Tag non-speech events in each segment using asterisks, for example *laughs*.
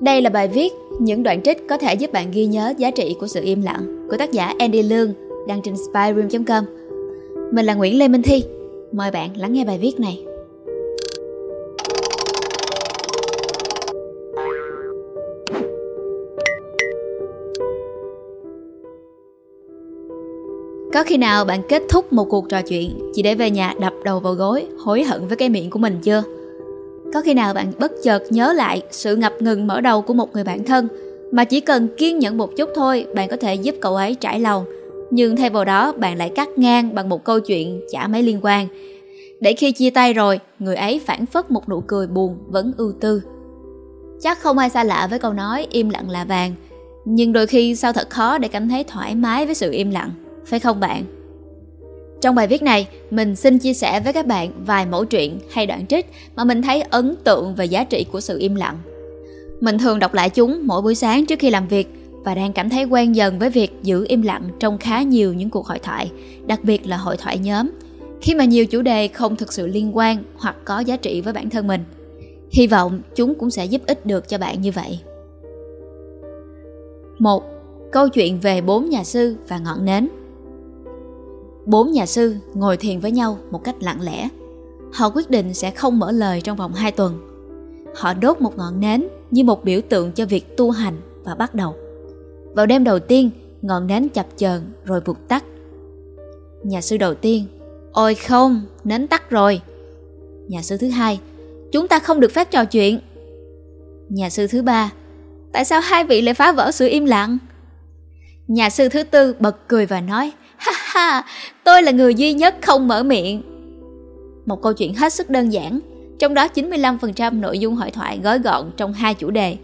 Đây là bài viết những đoạn trích có thể giúp bạn ghi nhớ giá trị của sự im lặng của tác giả Andy Lương đăng trên spyroom.com. Mình là Nguyễn Lê Minh Thi. Mời bạn lắng nghe bài viết này. Có khi nào bạn kết thúc một cuộc trò chuyện chỉ để về nhà đập đầu vào gối, hối hận với cái miệng của mình chưa? Có khi nào bạn bất chợt nhớ lại sự ngập ngừng mở đầu của một người bạn thân, mà chỉ cần kiên nhẫn một chút thôi, bạn có thể giúp cậu ấy trải lòng. Nhưng thay vào đó, bạn lại cắt ngang bằng một câu chuyện chả mấy liên quan. Để khi chia tay rồi, người ấy phản phất một nụ cười buồn vẫn ưu tư. Chắc không ai xa lạ với câu nói im lặng là vàng, nhưng đôi khi sao thật khó để cảm thấy thoải mái với sự im lặng, phải không bạn? Trong bài viết này, mình xin chia sẻ với các bạn vài mẫu truyện hay đoạn trích mà mình thấy ấn tượng về giá trị của sự im lặng. Mình thường đọc lại chúng mỗi buổi sáng trước khi làm việc và đang cảm thấy quen dần với việc giữ im lặng trong khá nhiều những cuộc hội thoại, đặc biệt là hội thoại nhóm, khi mà nhiều chủ đề không thực sự liên quan hoặc có giá trị với bản thân mình. Hy vọng chúng cũng sẽ giúp ích được cho bạn như vậy. Một Câu chuyện về bốn nhà sư và ngọn nến Bốn nhà sư ngồi thiền với nhau một cách lặng lẽ. Họ quyết định sẽ không mở lời trong vòng 2 tuần. Họ đốt một ngọn nến như một biểu tượng cho việc tu hành và bắt đầu. Vào đêm đầu tiên, ngọn nến chập chờn rồi vụt tắt. Nhà sư đầu tiên, ôi không, nến tắt rồi. Nhà sư thứ hai, chúng ta không được phép trò chuyện. Nhà sư thứ ba, tại sao hai vị lại phá vỡ sự im lặng? Nhà sư thứ tư bật cười và nói, *laughs* ha ha, tôi là người duy nhất không mở miệng. Một câu chuyện hết sức đơn giản, trong đó 95% nội dung hội thoại gói gọn trong hai chủ đề.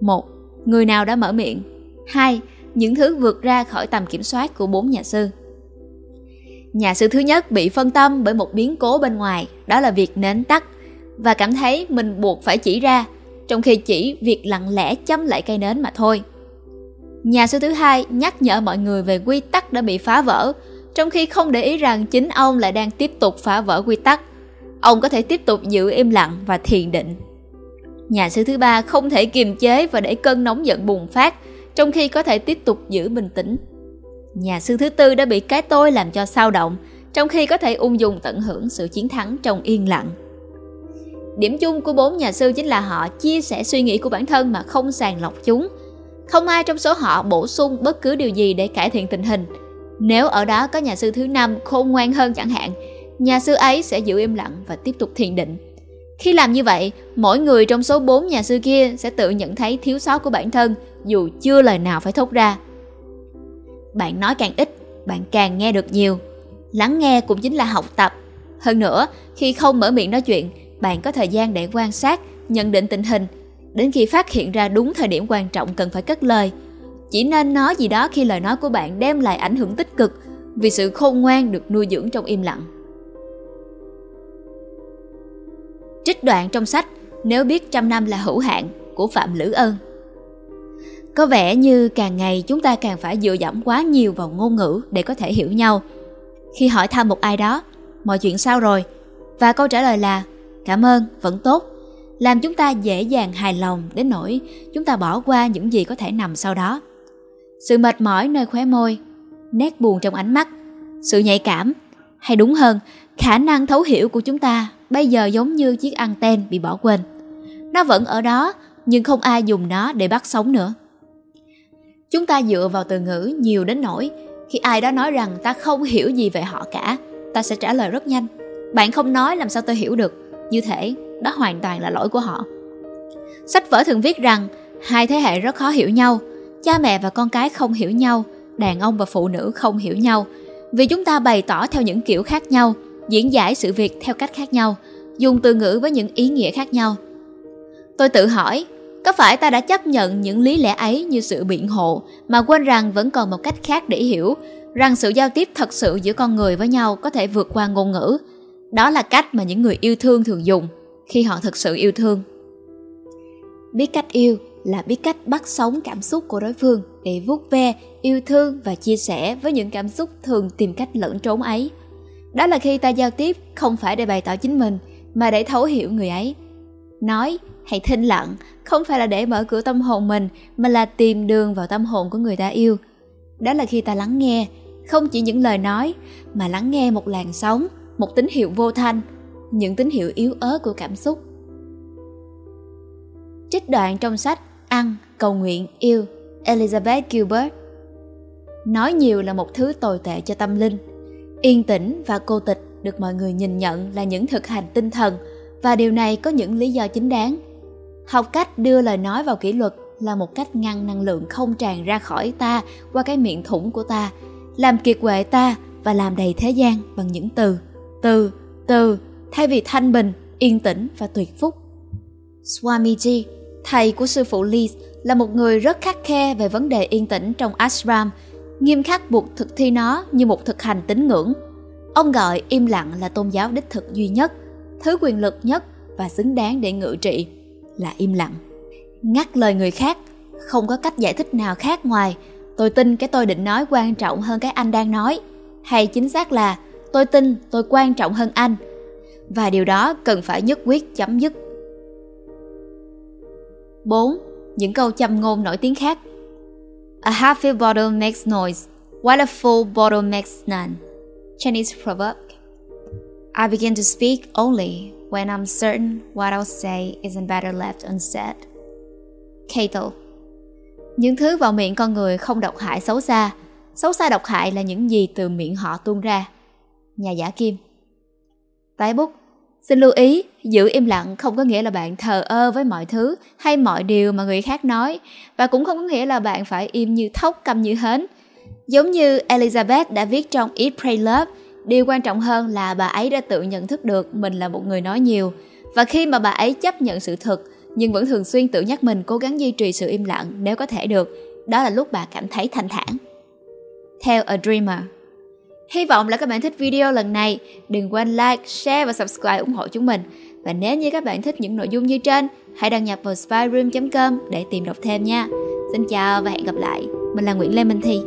một Người nào đã mở miệng? hai Những thứ vượt ra khỏi tầm kiểm soát của bốn nhà sư. Nhà sư thứ nhất bị phân tâm bởi một biến cố bên ngoài, đó là việc nến tắt, và cảm thấy mình buộc phải chỉ ra, trong khi chỉ việc lặng lẽ chấm lại cây nến mà thôi. Nhà sư thứ hai nhắc nhở mọi người về quy tắc đã bị phá vỡ, trong khi không để ý rằng chính ông lại đang tiếp tục phá vỡ quy tắc. Ông có thể tiếp tục giữ im lặng và thiền định. Nhà sư thứ ba không thể kiềm chế và để cơn nóng giận bùng phát, trong khi có thể tiếp tục giữ bình tĩnh. Nhà sư thứ tư đã bị cái tôi làm cho sao động, trong khi có thể ung dung tận hưởng sự chiến thắng trong yên lặng. Điểm chung của bốn nhà sư chính là họ chia sẻ suy nghĩ của bản thân mà không sàng lọc chúng – không ai trong số họ bổ sung bất cứ điều gì để cải thiện tình hình. Nếu ở đó có nhà sư thứ năm khôn ngoan hơn chẳng hạn, nhà sư ấy sẽ giữ im lặng và tiếp tục thiền định. Khi làm như vậy, mỗi người trong số 4 nhà sư kia sẽ tự nhận thấy thiếu sót của bản thân dù chưa lời nào phải thốt ra. Bạn nói càng ít, bạn càng nghe được nhiều. Lắng nghe cũng chính là học tập. Hơn nữa, khi không mở miệng nói chuyện, bạn có thời gian để quan sát, nhận định tình hình đến khi phát hiện ra đúng thời điểm quan trọng cần phải cất lời. Chỉ nên nói gì đó khi lời nói của bạn đem lại ảnh hưởng tích cực vì sự khôn ngoan được nuôi dưỡng trong im lặng. Trích đoạn trong sách Nếu biết trăm năm là hữu hạn của Phạm Lữ Ân Có vẻ như càng ngày chúng ta càng phải dựa dẫm quá nhiều vào ngôn ngữ để có thể hiểu nhau. Khi hỏi thăm một ai đó, mọi chuyện sao rồi? Và câu trả lời là cảm ơn, vẫn tốt làm chúng ta dễ dàng hài lòng đến nỗi chúng ta bỏ qua những gì có thể nằm sau đó. Sự mệt mỏi nơi khóe môi, nét buồn trong ánh mắt, sự nhạy cảm, hay đúng hơn, khả năng thấu hiểu của chúng ta bây giờ giống như chiếc anten bị bỏ quên. Nó vẫn ở đó, nhưng không ai dùng nó để bắt sống nữa. Chúng ta dựa vào từ ngữ nhiều đến nỗi khi ai đó nói rằng ta không hiểu gì về họ cả, ta sẽ trả lời rất nhanh. Bạn không nói làm sao tôi hiểu được, như thể đó hoàn toàn là lỗi của họ. Sách vở thường viết rằng hai thế hệ rất khó hiểu nhau, cha mẹ và con cái không hiểu nhau, đàn ông và phụ nữ không hiểu nhau, vì chúng ta bày tỏ theo những kiểu khác nhau, diễn giải sự việc theo cách khác nhau, dùng từ ngữ với những ý nghĩa khác nhau. Tôi tự hỏi, có phải ta đã chấp nhận những lý lẽ ấy như sự biện hộ mà quên rằng vẫn còn một cách khác để hiểu, rằng sự giao tiếp thật sự giữa con người với nhau có thể vượt qua ngôn ngữ. Đó là cách mà những người yêu thương thường dùng khi họ thực sự yêu thương biết cách yêu là biết cách bắt sống cảm xúc của đối phương để vuốt ve, yêu thương và chia sẻ với những cảm xúc thường tìm cách lẫn trốn ấy. Đó là khi ta giao tiếp không phải để bày tỏ chính mình, mà để thấu hiểu người ấy. Nói hay thinh lặng không phải là để mở cửa tâm hồn mình, mà là tìm đường vào tâm hồn của người ta yêu. Đó là khi ta lắng nghe, không chỉ những lời nói, mà lắng nghe một làn sóng, một tín hiệu vô thanh, những tín hiệu yếu ớt của cảm xúc. Trích đoạn trong sách ăn, cầu nguyện, yêu. Elizabeth gilbert nói nhiều là một thứ tồi tệ cho tâm linh. Yên tĩnh và cô tịch được mọi người nhìn nhận là những thực hành tinh thần, và điều này có những lý do chính đáng. Học cách đưa lời nói vào kỷ luật là một cách ngăn năng lượng không tràn ra khỏi ta qua cái miệng thủng của ta, làm kiệt quệ ta và làm đầy thế gian bằng những từ từ từ, thay vì thanh bình, yên tĩnh và tuyệt phúc. Swamiji thầy của sư phụ lee là một người rất khắc khe về vấn đề yên tĩnh trong ashram, nghiêm khắc buộc thực thi nó như một thực hành tín ngưỡng. Ông gọi im lặng là tôn giáo đích thực duy nhất, thứ quyền lực nhất và xứng đáng để ngự trị, là im lặng. Ngắt lời người khác, không có cách giải thích nào khác ngoài, tôi tin cái tôi định nói quan trọng hơn cái anh đang nói, hay chính xác là, tôi tin tôi quan trọng hơn anh. Và điều đó cần phải nhất quyết chấm dứt. 4. Những câu châm ngôn nổi tiếng khác A half bottle makes noise, while a full bottle makes none. Chinese proverb I begin to speak only when I'm certain what I'll say isn't better left unsaid. Cato Những thứ vào miệng con người không độc hại xấu xa. Xấu xa độc hại là những gì từ miệng họ tuôn ra. Nhà giả kim Tái bút Xin lưu ý, giữ im lặng không có nghĩa là bạn thờ ơ với mọi thứ hay mọi điều mà người khác nói và cũng không có nghĩa là bạn phải im như thóc câm như hến. Giống như Elizabeth đã viết trong Eat Pray Love, điều quan trọng hơn là bà ấy đã tự nhận thức được mình là một người nói nhiều và khi mà bà ấy chấp nhận sự thật nhưng vẫn thường xuyên tự nhắc mình cố gắng duy trì sự im lặng nếu có thể được, đó là lúc bà cảm thấy thanh thản. Theo A Dreamer Hy vọng là các bạn thích video lần này. Đừng quên like, share và subscribe ủng hộ chúng mình. Và nếu như các bạn thích những nội dung như trên, hãy đăng nhập vào spyroom.com để tìm đọc thêm nha. Xin chào và hẹn gặp lại. Mình là Nguyễn Lê Minh Thi.